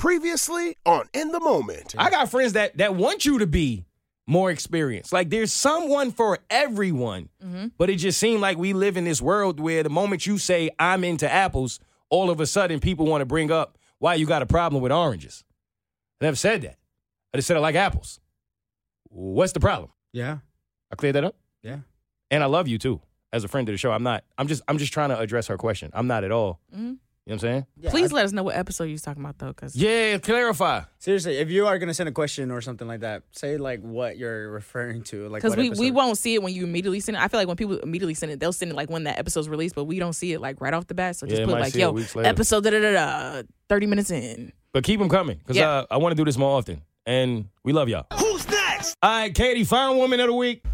Previously on In the Moment. I got friends that that want you to be more experienced. Like there's someone for everyone. Mm-hmm. But it just seemed like we live in this world where the moment you say I'm into apples, all of a sudden people want to bring up why you got a problem with oranges. I never said that. I just said I like apples. What's the problem? Yeah. I cleared that up. Yeah. And I love you too, as a friend of the show. I'm not. I'm just. I'm just trying to address her question. I'm not at all. Mm-hmm. You know what I'm saying? Please let us know what episode you're talking about, though, because Yeah. Clarify. Seriously, if you are gonna send a question or something like that, say like what you're referring to. Like because what we, we episode. won't see it when you immediately send it. I feel like when people immediately send it, they'll send it like when that episode's released, but we don't see it like right off the bat. So just Yeah, put might like, see it yo, weeks later. episode da da da da, thirty minutes in. But keep them coming because Yeah. uh, I want to do this more often. And we love y'all. Who's next? All right, Keity, Fine Woman of the Week.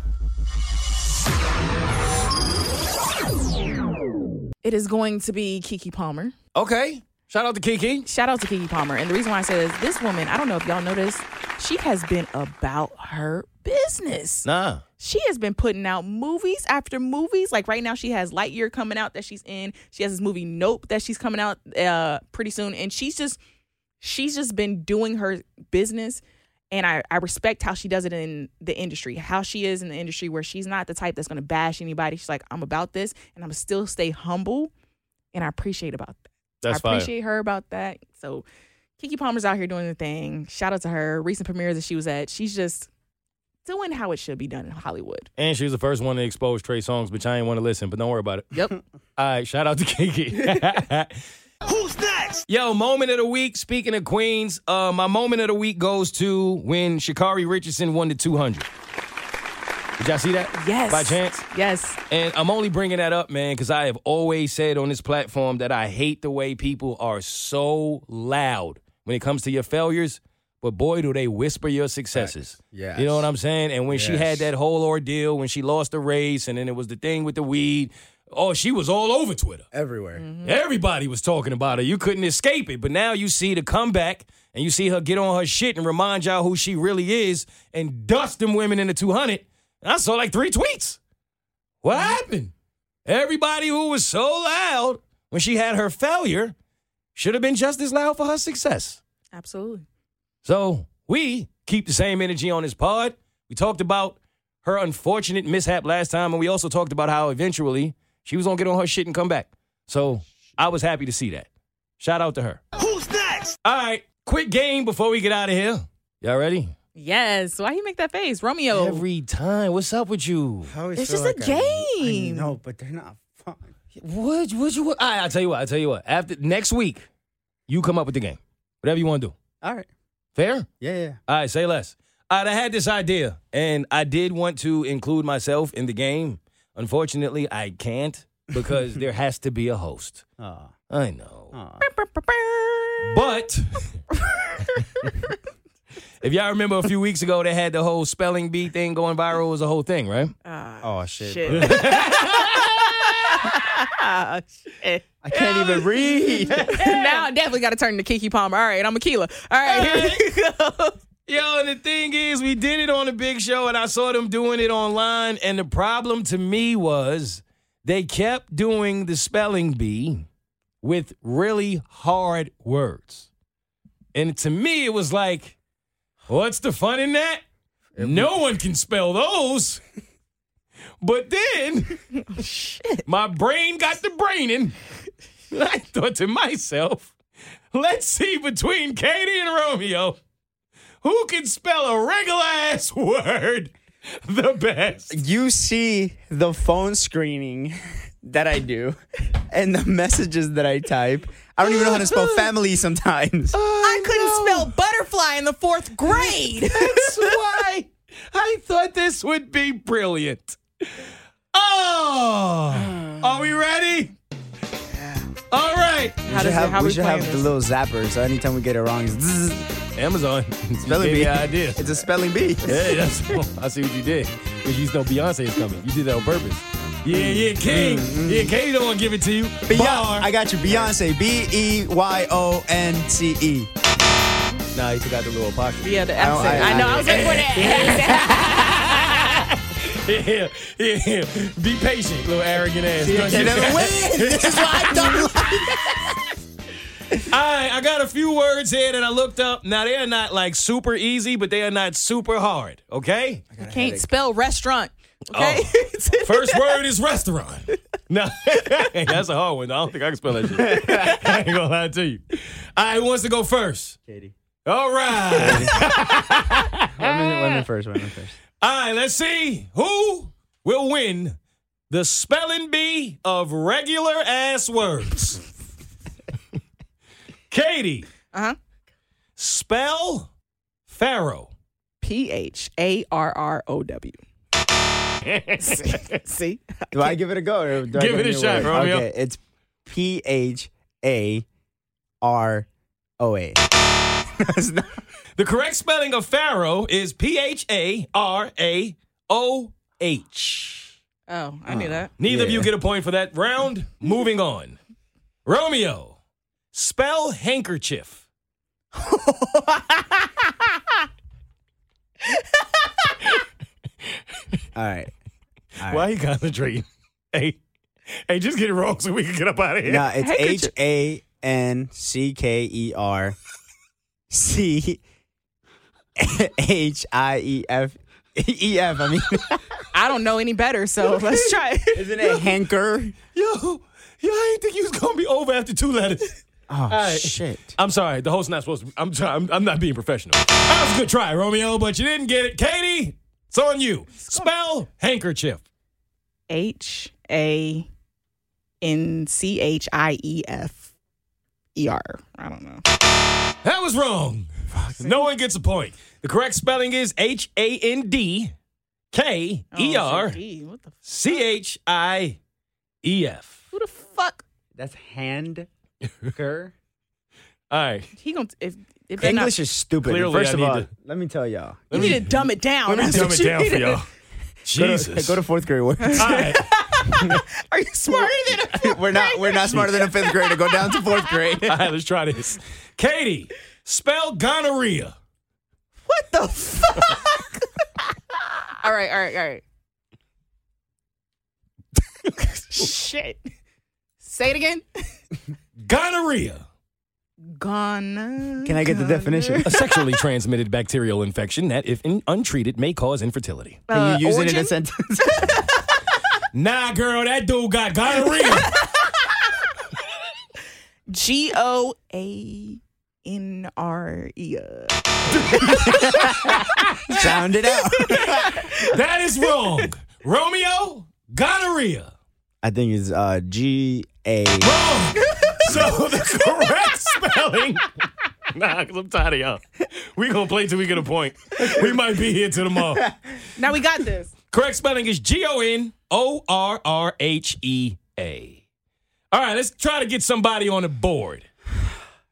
It is going to be Keke Palmer. Okay. Shout out to Keke. Shout out to Keke Palmer. And the reason why I say this, this woman, I don't know if y'all this, she has been about her business. Nah. She has been putting out movies after movies. Like right now, she has Lightyear coming out that she's in. She has this movie Nope that she's coming out uh, pretty soon, and she's just she's just been doing her business. And I, I respect how she does it in the industry, how she is in the industry where she's not the type that's going to bash anybody. She's like, I'm about this, and I'm still stay humble, and I appreciate about that. That's I fire. appreciate her about that. So Keke Palmer's out here doing the thing. Shout out to her. Recent premieres that she was at. She's just doing how it should be done in Hollywood. And she was the first one to expose Trey Songz, but I ain't want to listen. But don't worry about it. Yep. All right, shout out to Keke. Who's next? Yo, moment of the week. Speaking of Queens, uh, my moment of the week goes to when Sha'Carri Richardson won the 200. Did y'all see that? yes. By chance? Yes. And I'm only bringing that up, man, because I have always said on this platform that I hate the way people are so loud when it comes to your failures. But boy, do they whisper your successes. Yeah. You know what I'm saying? And when she had that whole ordeal, when she lost the race, and then it was the thing with the weed, oh, she was all over Twitter. everywhere. Mm-hmm. Everybody was talking about her. You couldn't escape it. But now you see the comeback and you see her get on her shit and remind y'all who she really is and dust them women in the 200. And I saw like three tweets. What mm-hmm. happened? Everybody who was so loud when she had her failure should have been just as loud for her success. Absolutely. So we keep the same energy on this pod. We talked about her unfortunate mishap last time, and we also talked about how eventually she was gonna get on her shit and come back. So I was happy to see that. Shout out to her. Who's next? All right, quick game before we get out of here. Y'all ready? Yes. Why you make that face, Romeo? Every time. What's up with you? I always It's feel just a like I- game. I know, but they're not fun. What? would you? What? All right, I'll tell you what. I'll tell you what. After next week, you come up with the game. Whatever you want to do. All right. Fair? Yeah, yeah. All right, say less. All right, I had this idea, and I did want to include myself in the game. Unfortunately, I can't because there has to be a host. Aw. I know. Aw. But if y'all remember a few weeks ago, they had the whole spelling bee thing going viral. It was a whole thing, right? Oh shit. Shit. Ah, shit. I can't even read. now I definitely got to turn to Keke Palmer. All right, I'm Akeelah. All right, here we go. Yo, and the thing is, we did it on the big show, and I saw them doing it online. And the problem to me was they kept doing the spelling bee with really hard words. And to me, it was like, what's the fun in that? No one can spell those. But then my brain got the braining. I thought to myself, let's see between Keity and Romeo who can spell a regular ass word the best. you see the phone screening that I do and the messages that I type. I don't even know how to spell family sometimes. I couldn't spell butterfly in the fourth grade. That's why I thought this would be brilliant. Oh, are we ready? Yeah. All right. How we does should it- have, how we we should playing have the little zapper, so anytime we get it wrong, it's zzz, Amazon. spelling bee. me an idea. It's a spelling bee. Hey, that's I see what you did. Because you know Beyonce is coming. You did that on purpose. Yeah, mm, yeah, King. Mm, mm. Yeah, Keity don't want to give it to you. Beyonce, Bar. I got you. Beyonce. B E Y O N C E. Nah, he forgot the little apostrophe. yeah, the I don't- accent. I, I- know. I was waiting for that. Yeah, yeah. Be patient, little arrogant ass. They never win. This is why I don't like right, I got a few words here that I looked up. Now they are not like super easy, but they are not super hard. Okay. I can't spell restaurant. Okay. Oh. First word is restaurant. No, that's a hard one. I don't think I can spell that shit. I ain't gonna lie to you. All right, who wants to go first? Keity. All right. Women, women first. Women first. All right, let's see who will win the spelling bee of regular ass words. Keity, uh huh. spell Pharaoh. P H A R R O W. See? Do I give it a go? Or do I Give give it a shot, word? Romeo. Okay, it's P H A R O A. The correct spelling of Pharaoh is P H A R A O H. Oh, I knew uh-huh. that. Neither of you get a point for that round. Moving on. Romeo, spell handkerchief. All right. All right. Why are you concentrating? Hey, hey, just get it wrong so we can get up out of here. No, it's H Handkerchief. A N C K E R C H I E F E F. I mean, I don't know any better, so let's try it. isn't it hanker? Yo, yo, I didn't think you was gonna be over after two letters. Oh right. shit! I'm sorry, the host's not supposed to. I'm sorry, I'm, I'm not being professional. That was a good try, Romeo, but you didn't get it. Keity, it's on you. Spell handkerchief. H A N C H I E F E R. I don't know. That was wrong. No one gets a point. The correct spelling is H A N D K oh, E R Oh, What the? F- C H I E F. who the fuck? That's hanker. All right. He gonna if if they're not- English is stupid. Clearly, First I of need all, to- let me tell y'all. You need to dumb it down. Let me That's dumb what it you down need for to- y'all. Go Jesus. to, go to fourth grade. All right. Are you smarter than a fourth we're not. We're not smarter than a fifth grader. Go down to fourth grade. All right, let's try this. Keity, spell gonorrhea. What the fuck? All right, all right, all right. Shit. Say it again. Gonorrhea. Gone. Can I get the definition? A sexually transmitted bacterial infection that, if in- untreated, may cause infertility. Can you uh, use it in a origin? sentence? Nah, girl, that dude got gonorrhea. G O A N R E. Sound it out. that is wrong. Romeo, gonorrhea. I think it's uh, G A. Wrong. So the correct spelling. Nah, because I'm tired of y'all. we going to play till we get a point. We might be here till tomorrow. Now we got this. Correct spelling is G O N O R R H E A. All right, let's try to get somebody on the board.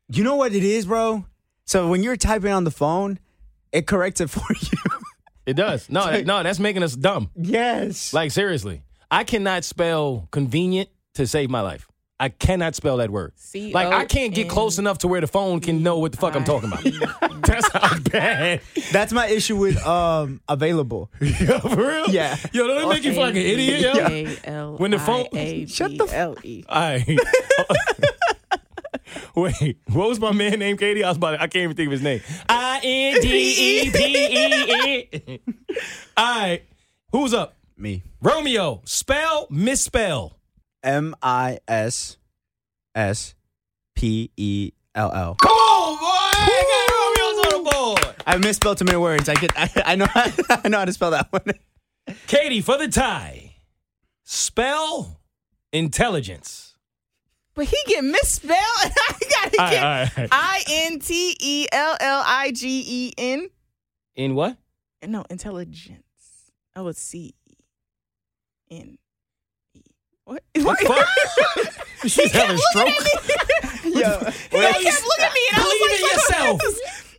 You know what it is, bro? So when you're typing on the phone, it corrects it for you. It does. No, that- no, that's making us dumb. yes. Like seriously, I cannot spell convenient to save my life. I cannot spell that word. C Like I can't get close enough to where the phone can know what the fuck I'm talking about. That's how bad. That's my issue with um available. Yo, for real? Yeah. Yo, don't it make you feel like an idiot, yo? A L When the phone- Shut the f- L E. All right. Wait, what was my man name, Keity? I was about to, I can't even think of his name. I N D E P E E. All right. Who's up? Me. Romeo, spell, misspell. M I S S P E L L. Come on, boy. Got Romeo's on the board. I misspelled too many words. I get. I, I know. How, I know how to spell that one. Keity, for the tie, spell intelligence. But he get misspelled, and I gotta All right, get all right, all right. I N T E L L I G E N. In what? No, intelligence. Oh, it's C E N E. What? What the fuck? She's having a stroke. Yo, He kept looking at me, and I Believe was in like, yourself.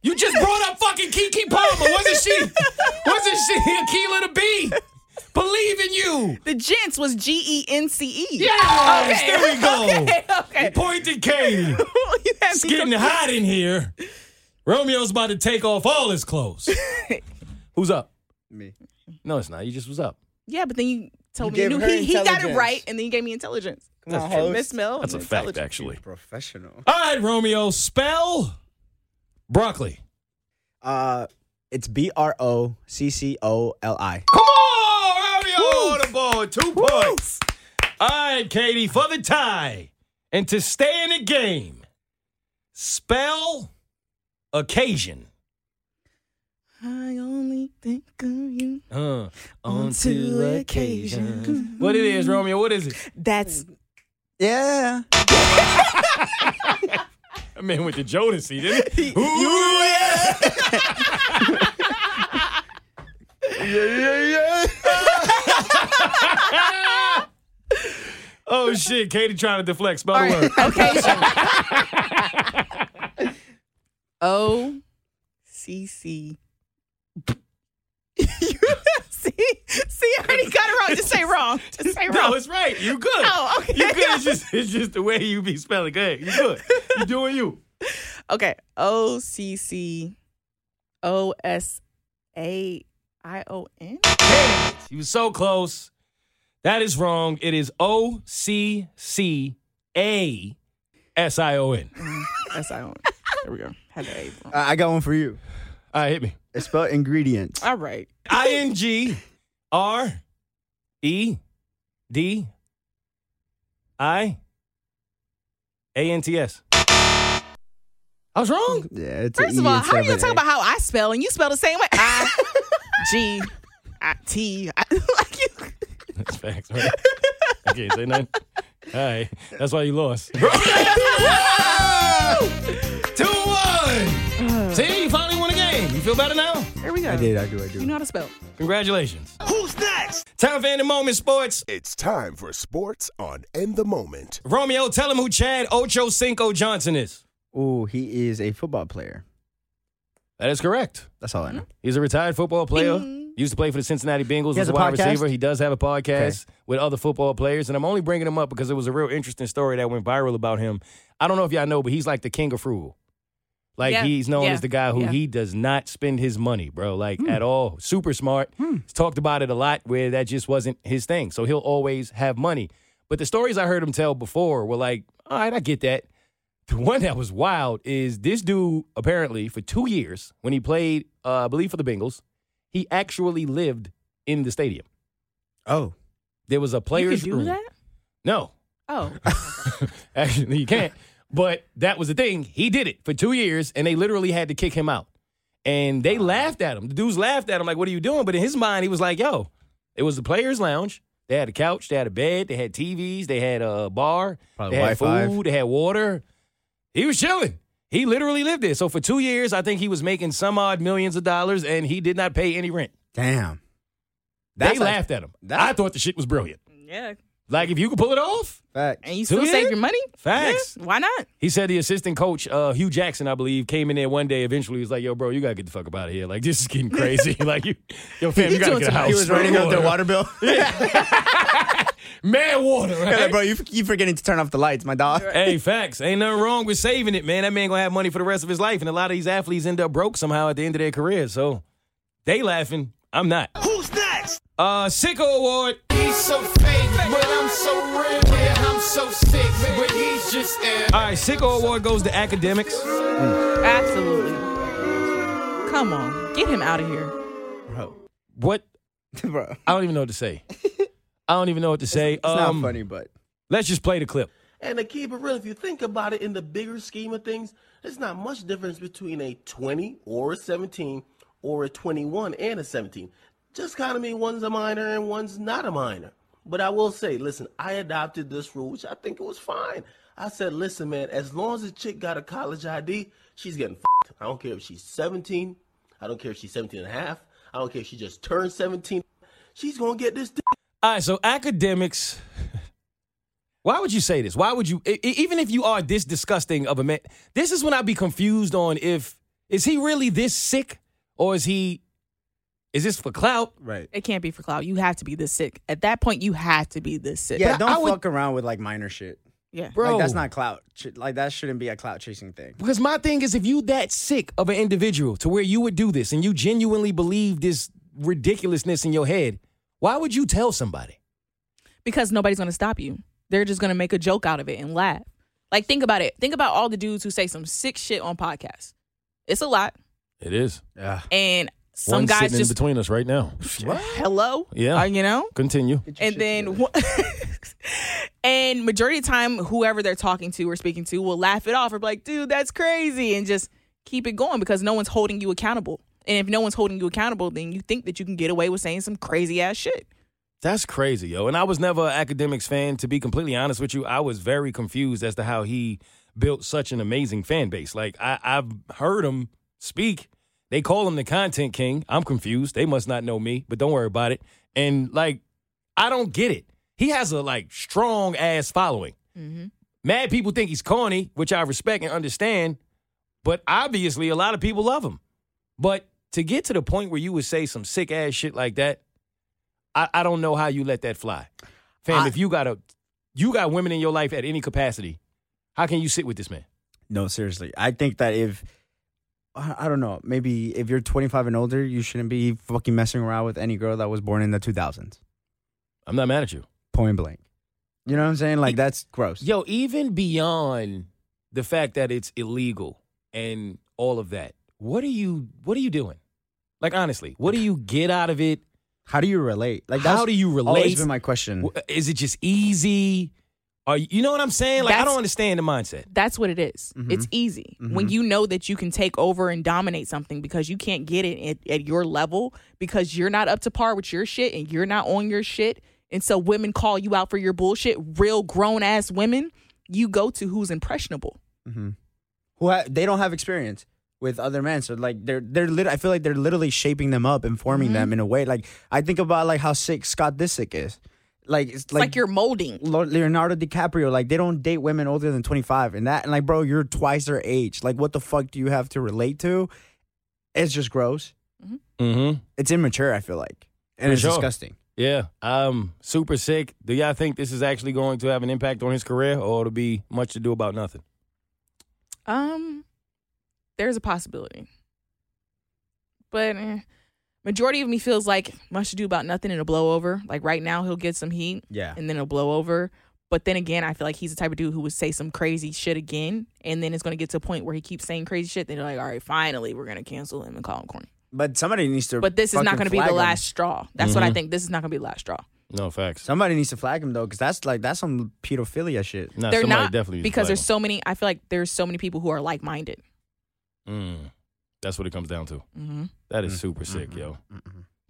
You just brought up fucking Keke Palmer. Wasn't she? Wasn't she Akeelah the Bee? Believe in you. The gents was G E N C E. Yes, there we go. Okay, okay. Pointed Keity. It's getting hot in here. Romeo's about to take off all his clothes. Who's up? Me. No, it's not. You just was up. Yeah, but then you told You me you knew he, he got it right, and then you gave me intelligence. Come on, host. Miss Mel. That's a fact, actually. Professional. All right, Romeo, spell broccoli. Uh, it's B R O C C O L I. Come on, Romeo on the board. Two points. All right, Keity, for the tie. And to stay in the game, spell occasion. I only think of you. Uh, on On two two occasions. occasions. What it is, Romeo? What is it? That's Yeah. I mean, with the Jodeci, didn't he? Ooh, yeah. Yeah, yeah, yeah. Oh, shit. Keity trying to deflect. Spell the word. occasion. O C C. See, see, I already got it wrong. Just say wrong. Just say wrong. No, it's right. You good. Oh, okay. You good. It's just, it's just the way you be spelling. Go ahead. You good. You doing you. Okay. O C C O S A I O N. Damn it. You was so close. That is wrong. It is O C C A S I O N. S I O N. There we go. Had the A. wrong. Uh, I got one for you. All right, hit me. It's spelled ingredients. All right. I N G R E D I A N T S. I was wrong. Yeah, it's an First of E all, how are you an gonna talk about how I spell and you spell the same way? I G I T. I, like you. That's facts, right? I can't say nothing. All right. That's why you lost. Two one. See, you finally won a game. You feel better now? Here we go. I did, I do, I do. You know how to spell. Congratulations. Who's next? Time for In the Moment Sports. It's time for sports on In the Moment. Romeo, tell him who Chad Ocho Cinco Johnson is. Oh, he is a football player. That is correct. That's all I know. He's a retired football player. Bing. Used to play for the Cincinnati Bengals He as a a wide podcast? receiver. He does have a podcast with other football players. And I'm only bringing him up because it was a real interesting story that went viral about him. I don't know if y'all know, but he's like the king of frugal. Like Yeah, he's known yeah, as the guy who yeah. he does not spend his money, bro, like at all. Super smart. He's talked about it a lot where that just wasn't his thing. So he'll always have money. But the stories I heard him tell before were like, all right, I get that. The one that was wild is this dude apparently for two years when he played, uh, I believe for the Bengals, he actually lived in the stadium. Oh. There was a You player's could do room. that? No, Oh. actually you can't. but that was the thing. He did it for two years, and they literally had to kick him out. And they laughed at him. The dudes laughed at him like, "What are you doing?" But in his mind, he was like, "Yo, it was the players' lounge. They had a couch, they had a bed, they had TVs, they had a bar, Probably they had Wi-Fi. food, they had water. He was chilling. He literally lived there. So for two years, I think he was making some odd millions of dollars, and he did not pay any rent. Damn. they like- laughed at him. that's- I thought the shit was brilliant. yeah. Like if you could pull it off, Facts. And you Two still save your money? Facts. Yeah, Why not? He said the assistant coach, uh, Hue Jackson, I believe, came in there one day. Eventually, he was like, "Yo, bro, you gotta get the fuck up out of here. Like this is getting crazy. like you, yo, fam, you You gotta doing get a house. He was running up their water bill. Man, water, Yeah, right? bro, you you forgetting to turn off the lights, my dog. Hey, facts. Ain't nothing wrong with saving it, man. That man gonna have money for the rest of his life, and a lot of these athletes end up broke somehow at the end of their career. So they laughing. I'm not. Who's next? Uh, Sicko Award. He's so fake, but I'm so real. Yeah, I'm so sick, but he's just ill. All right, Sicko Award goes to Akademiks. Absolutely. Come on. Get him out of here. Bro. What? bro. I don't even know what to say. I don't even know what to say. It's not Um, funny, but Let's just play the clip. And to keep it real, if you think about it in the bigger scheme of things, there's not much difference between a 20 or a 17 or a 21 and a 17. Just kind of mean one's a minor and one's not a minor. But I will say, listen, I adopted this rule, which I think it was fine. I said, listen, man, as long as a chick got a college ID, she's getting f***ed. I don't care if she's 17. I don't care if she's 17 and a half. I don't care if she just turned 17. She's going to get this. All right, so Akademiks. Why would you say this? Why would you, even if you are this disgusting of a man, this is when I'd be confused on if is he really this sick or is he, is this for clout? right. It can't be for clout. You have to be this sick. At that point, you have to be this sick. Yeah, But don't I would- fuck around with like minor shit. Yeah. Bro, Like that's not clout. Ch- Like that shouldn't be a clout chasing thing. Because my thing is, if you that sick of an individual to where you would do this and you genuinely believe this ridiculousness in your head, why would you tell somebody? Because nobody's going to stop you. they're just gonna make a joke out of it and laugh. Like think about it. Think about all the dudes who say some sick shit on podcasts. It's a lot, It is. Yeah. and some One guys sitting just in between us right now. hello, Yeah. Uh, you know. Continue. and then and majority of the time whoever they're talking to or speaking to will laugh it off or be like dude that's crazy and just keep it going because no one's holding you accountable and if no one's holding you accountable then you think that you can get away with saying some crazy ass shit That's crazy, yo. And I was never an Akademiks fan. To be completely honest with you, I was very confused as to how he built such an amazing fan base. Like I, I've heard him speak. They call him the content king. I'm confused. They must not know me, but don't worry about it. And like, I don't get it. He has a like strong ass following. Mm-hmm. Mad people think he's corny, which I respect and understand. But obviously, a lot of people love him. But to get to the point where you would say some sick ass shit like that, I, I don't know how you let that fly. Fam, I- if you got a you got women in your life at any capacity, how can you sit with this man? No, seriously. I think that if I don't know, maybe if you're 25 and older, you shouldn't be fucking messing around with any girl that was born in the 2000s. I'm not mad at you. Point blank. You know what I'm saying? Like that's gross. Yo, even beyond the fact that it's illegal and all of that, what are you what are you doing? Like honestly, what do you get out of it? How do you relate? Like How do you relate? Always been my question. Is it just easy? Are you, you know what I'm saying? Like I That's- don't understand the mindset. that's what it is. Mm-hmm. it's easy mm-hmm. when you know that you can take over and dominate something because you can't get it at, at your level because you're not up to par with your shit and you're not on your shit and so women call you out for your bullshit real grown ass women you go to who's impressionable mm-hmm. Who ha- they don't have experience with other men, so like they're they're lit- I feel like they're literally shaping them up and forming mm-hmm. them in a way. Like I think about like how sick Scott Disick is. Like it's it's like, you're molding Leonardo DiCaprio, like they don't date women older than 25 and that and like bro, you're twice their age. Like what the fuck do you have to relate to? It's just gross. Mm-hmm. It's immature, I feel like. And For it's sure. disgusting. Yeah. Um, super sick. Do y'all think this is actually going to have an impact on his career or it'll be much to do about nothing? Um, there's a possibility, but eh, majority of me feels like much to do about nothing and it'll blow over. Like right now, he'll get some heat, Yeah. and then it'll blow over. But then again, I feel like he's the type of dude who would say some crazy shit again, and then it's gonna get to a point where he keeps saying crazy shit. Then you're like, all right, finally, we're gonna cancel him and call him corny. But somebody needs to But this is not gonna be the him. last straw. That's what I think. This is not gonna be the last straw. No facts. Somebody needs to flag him though, because that's like that's some pedophilia shit. Nah, They're somebody not definitely needs to because flag there's him. so many. I feel like there's so many people who are like minded. Mm. That's what it comes down to. Mm-hmm. That is super sick, yo.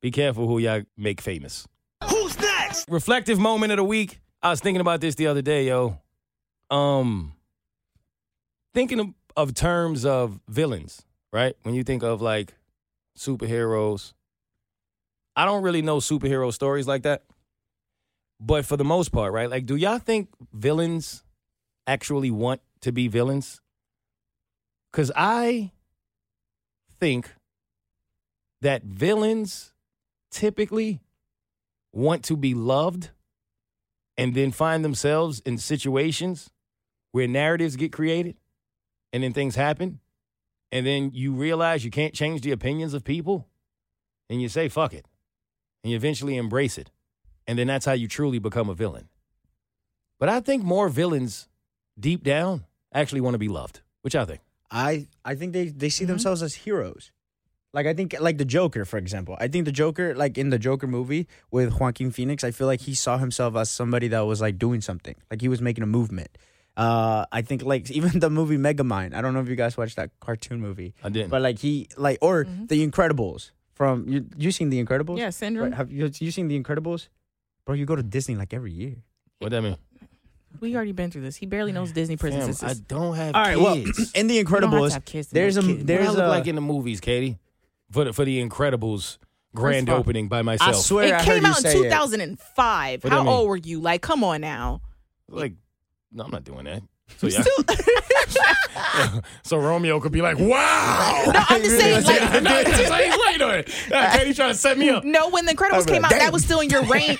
Be careful who y'all make famous. Who's next? Reflective moment of the week. I was thinking about this the other day, yo. Um, thinking of, of terms of villains, right? When you think of like superheroes, I don't really know superhero stories like that. But for the most part, right? Like, do y'all think villains actually want to be villains? Because I think that villains typically want to be loved and then find themselves in situations where narratives get created and then things happen. And then you realize you can't change the opinions of people and you say, fuck it. And you eventually embrace it. And then that's how you truly become a villain. But I think more villains deep down actually want to be loved, which I think. I I think they they Mm-hmm. see themselves as heroes. Like I think like the Joker, for example. I think the Joker, like in the Joker movie with Joaquin Phoenix, I feel like he saw himself as somebody that was like doing something. Like he was making a movement. Uh I think like even the movie Megamind. I don't know if you guys watched that cartoon movie. I didn't. But like he like or The Incredibles from you you seen The Incredibles? Mm-hmm. Yeah, syndrome. Right, have you you seen The Incredibles? Bro, you go to Disney like every year. what that mean? We already been through this. He barely knows Disney Fam, princesses. I don't have All right, kids. well, in The don't have to Incredibles, have kids to there's a know kids. What there's look a like in the movies, Keity? For the, for the Incredibles grand First of all, opening by I myself. swear I it heard came you out in say it. 2005. What that How mean? old were you? Like, come on now. like, no, I'm not doing that. So yeah. so Romeo could be like, "Wow." No, I'm just saying, like, no, it's just like, wait. Uh, Keity trying to set me up. no, when the Incredibles came like, out, "Damn." that was still in your range.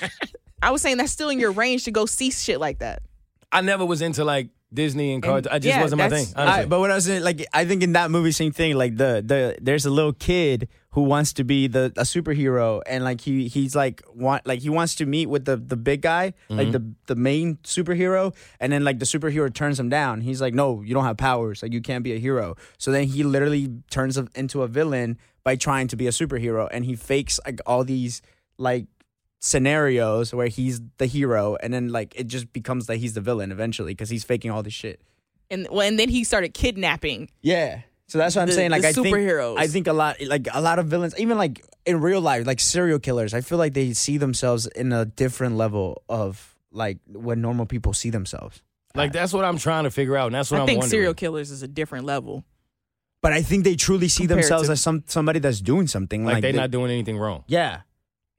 I was saying that's still in your range to go see shit like that. I never was into like Disney and cards. I just yeah, wasn't my thing. I, but what I was saying, like, I think in that movie, same thing. Like the the there's a little kid who wants to be the a superhero, and like he he's like want like he wants to meet with the the big guy, like mm-hmm. the the main superhero, and then like the superhero turns him down. He's like, no, you don't have powers, like you can't be a hero. So then he literally turns him into a villain by trying to be a superhero, and he fakes like all these like scenarios where he's the hero, and then like it just becomes that he's the villain eventually because he's faking all this shit. And well, and then he started kidnapping. Yeah. So that's what I'm The- saying. Like the I think. I think a lot like a lot of villains, even like in real life, like serial killers, I feel like they see themselves in a different level of like when normal people see themselves. like that's what I'm trying to figure out, and that's what I am think wondering. serial killers is a different level. But I think they truly see Compared themselves to- as some somebody that's doing something. like, Like, they're they- not doing anything wrong. Yeah.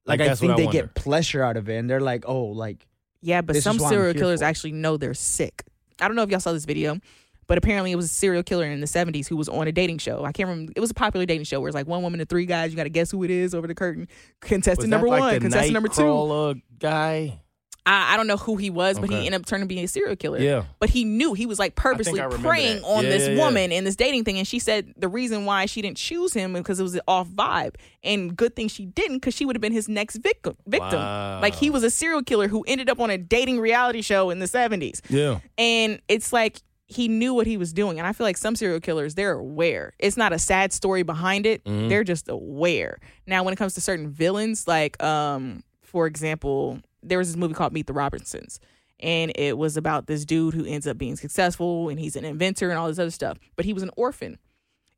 Like, Like, I think what I they wonder. get pleasure out of it and they're like, oh, like Yeah, but some serial killers for. actually know they're sick. I don't know if y'all saw this video, but apparently it was a serial killer in the 70s who was on a dating show. I can't remember. It was a popular dating show where it's like one woman and three guys. You got to guess who it is over the curtain. Contestant Was number like one, the contestant number two. Nightcrawler guy. I, I don't know who he was, but he ended up turning to be a serial killer. Yeah. But he knew he was like purposely I preying that. on Yeah, this yeah, yeah. woman in this dating thing. And she said the reason why she didn't choose him because it was an off vibe. And good thing she didn't because she would have been his next victim. victim. Wow. Like he was a serial killer who ended up on a dating reality show in the 70s. Yeah. And it's like he knew what he was doing. And I feel like some serial killers, they're aware. It's not a sad story behind it. Mm-hmm. They're just aware. Now, when it comes to certain villains, like um, for example, there was this movie called Meet the Robinsons. And it was about this dude who ends up being successful and he's an inventor and all this other stuff. But he was an orphan.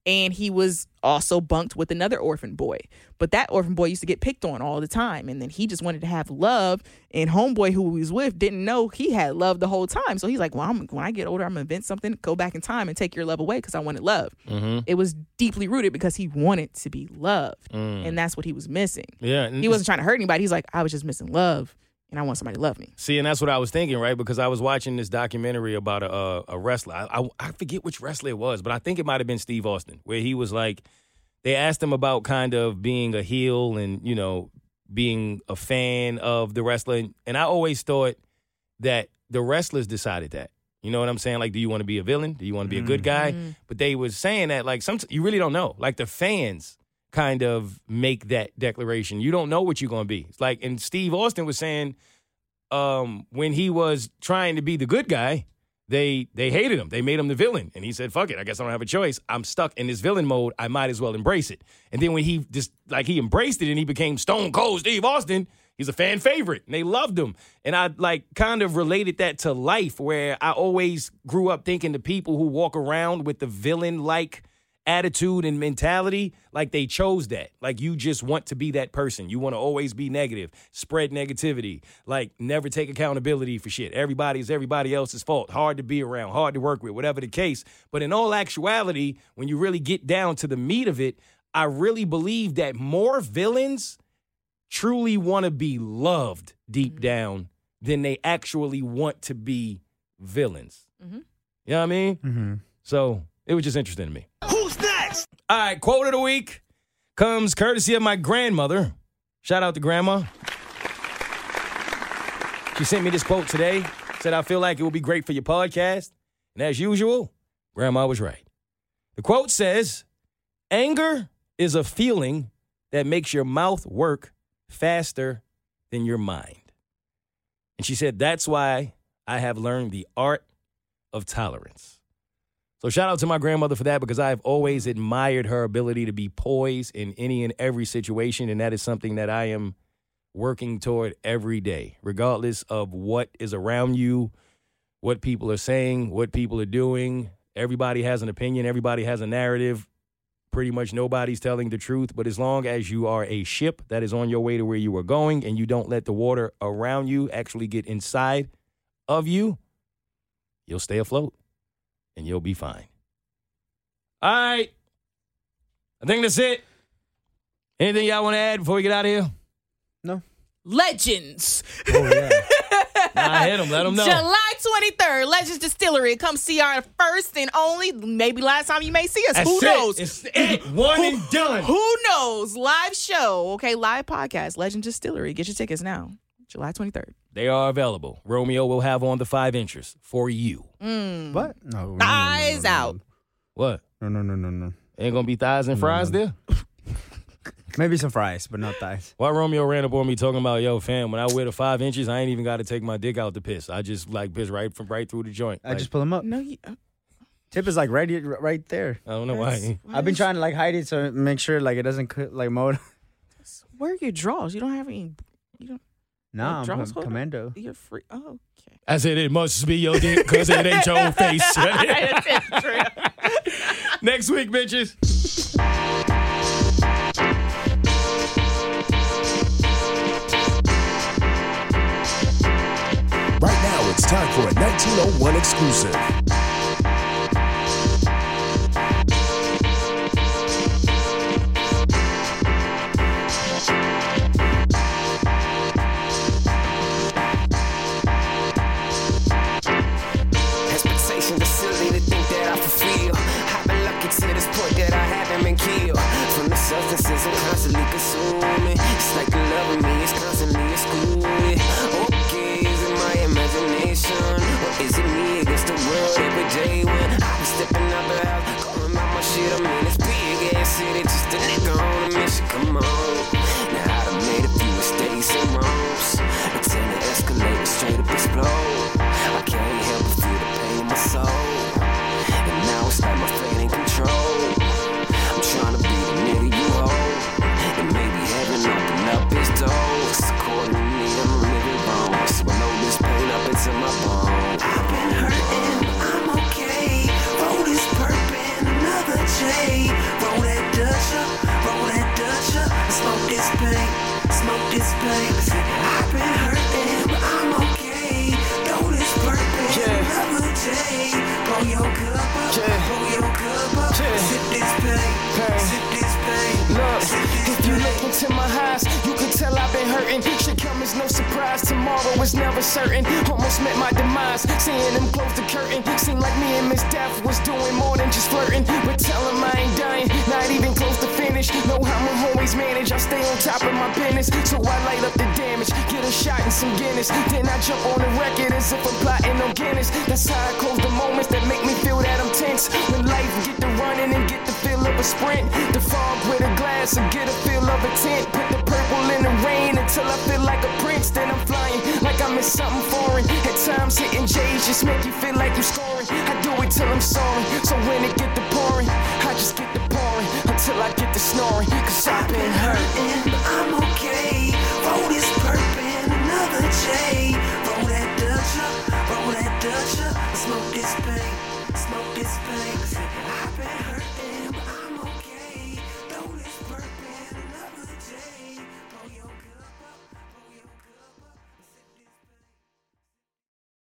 And he was also bunked with another orphan boy. But that orphan boy used to get picked on all the time. And then he just wanted to have love. And homeboy who he was with didn't know he had love the whole time. So he's like, well, I'm, when I get older, I'm going to invent something, go back in time and take your love away because I wanted love. Mm-hmm. It was deeply rooted because he wanted to be loved. Mm. And that's what he was missing. Yeah. He wasn't trying to hurt anybody. He's like, I was just missing love. And I want somebody to love me. See, and that's what I was thinking, right? Because I was watching this documentary about a a, a wrestler. I, I I forget which wrestler it was, but I think it might have been Steve Austin, where he was like, they asked him about kind of being a heel and you know being a fan of the wrestler, and, and I always thought that the wrestlers decided that. You know what I'm saying? Like, do you want to be a villain? Do you want to be a good mm-hmm. guy? But they was saying that like some you really don't know. Like the fans kind of make that declaration. You don't know what you're going to be. It's like and Steve Austin was saying um, when he was trying to be the good guy, they they hated him. They made him the villain, and he said, "Fuck it. I guess I don't have a choice. I'm stuck in this villain mode. I might as well embrace it." And then when he just like he embraced it and he became Stone Cold Steve Austin, he's a fan favorite, and they loved him. And I like kind of related that to life, where I always grew up thinking the people who walk around with the villain like attitude and mentality, like they chose that. Like you just want to be that person. You want to always be negative, spread negativity, like never take accountability for shit. Everybody is everybody else's fault. Hard to be around, hard to work with, whatever the case. But in all actuality, when you really get down to the meat of it, I really believe that more villains truly want to be loved deep down than they actually want to be villains. Mhm. You know what I mean? mm-hmm. So it was just interesting to me. Who's next? All right, quote of the week comes courtesy of my grandmother. Shout out to grandma. She sent me this quote today. Said, I feel like it would be great for your podcast. And as usual, grandma was right. The quote says, Anger is a feeling that makes your mouth work faster than your mind. And she said, That's why I have learned the art of tolerance. So shout out to my grandmother for that because I've always admired her ability to be poised in any and every situation. And that is something that I am working toward every day, regardless of what is around you, what people are saying, what people are doing. Everybody has an opinion, everybody has a narrative. Pretty much nobody's telling the truth. But as long as you are a ship that is on your way to where you are going and you don't let the water around you actually get inside of you, you'll stay afloat and you'll be fine. All right. I think that's it. Anything y'all want to add before we get out of here? No. Legends. Oh yeah. Nah, hit 'em. Let 'em know. July 23rd, Legends Distillery. Come see our first and only, maybe last time you may see us. That's Who it. knows? It's it. One and done. Who knows? Live show. Okay, live podcast. Legend Distillery. Get your tickets now. July 23rd. They are available. Romeo will have on the five inches for you. Mm. What? No. no, no, no, Thighs no, no. out. What? No, no, no, no, no. Ain't gonna be thighs and fries there? Maybe some fries, but not thighs. Why Romeo ran up on me talking about, yo, fam, when I wear the five inches, I ain't even got to take my dick out to piss. I just like piss right from right through the joint. I Like, just pull them up. No, you, uh, Tip is like right, here- right there. I don't know why. I've been trying to like hide it so make sure like it doesn't like mode. Where are your draws? You don't have any. You don't. Nah, I'm draws com- commando. You're free. Oh, okay. I said it must be your dick because it ain't your face. Next week, bitches. Right now, it's time for a 1901 exclusive. Certain. Almost met my demise. Seeing them close the curtain. Seemed like me and Miss Death was doing more than just flirting. But tell him I ain't dying, not even close to finish. Know how homies manage. I stay on top of my business. So I light up the damage. Get a shot and some Guinness. Then I jump on the record as if I'm plotting on Guinness. That's how I close the moments that make me feel that I'm tense. When life get to running and get the feel of a sprint. The fog with a glass and get a feel of a tent. Put the purple in the rain until I feel like a prince. Then I'm flying like I'm in something foreign. At times hitting J's just make you feel like you're scoring. I do it till I'm sorry. So when it get the pouring, I just get the until I get the snoring. Cause I've been hurt. hurting, but I'm okay. Roll this purple another J. Roll that Dutch up, roll that Dutch up. Smoke this pain, smoke this pain. I've been hurting,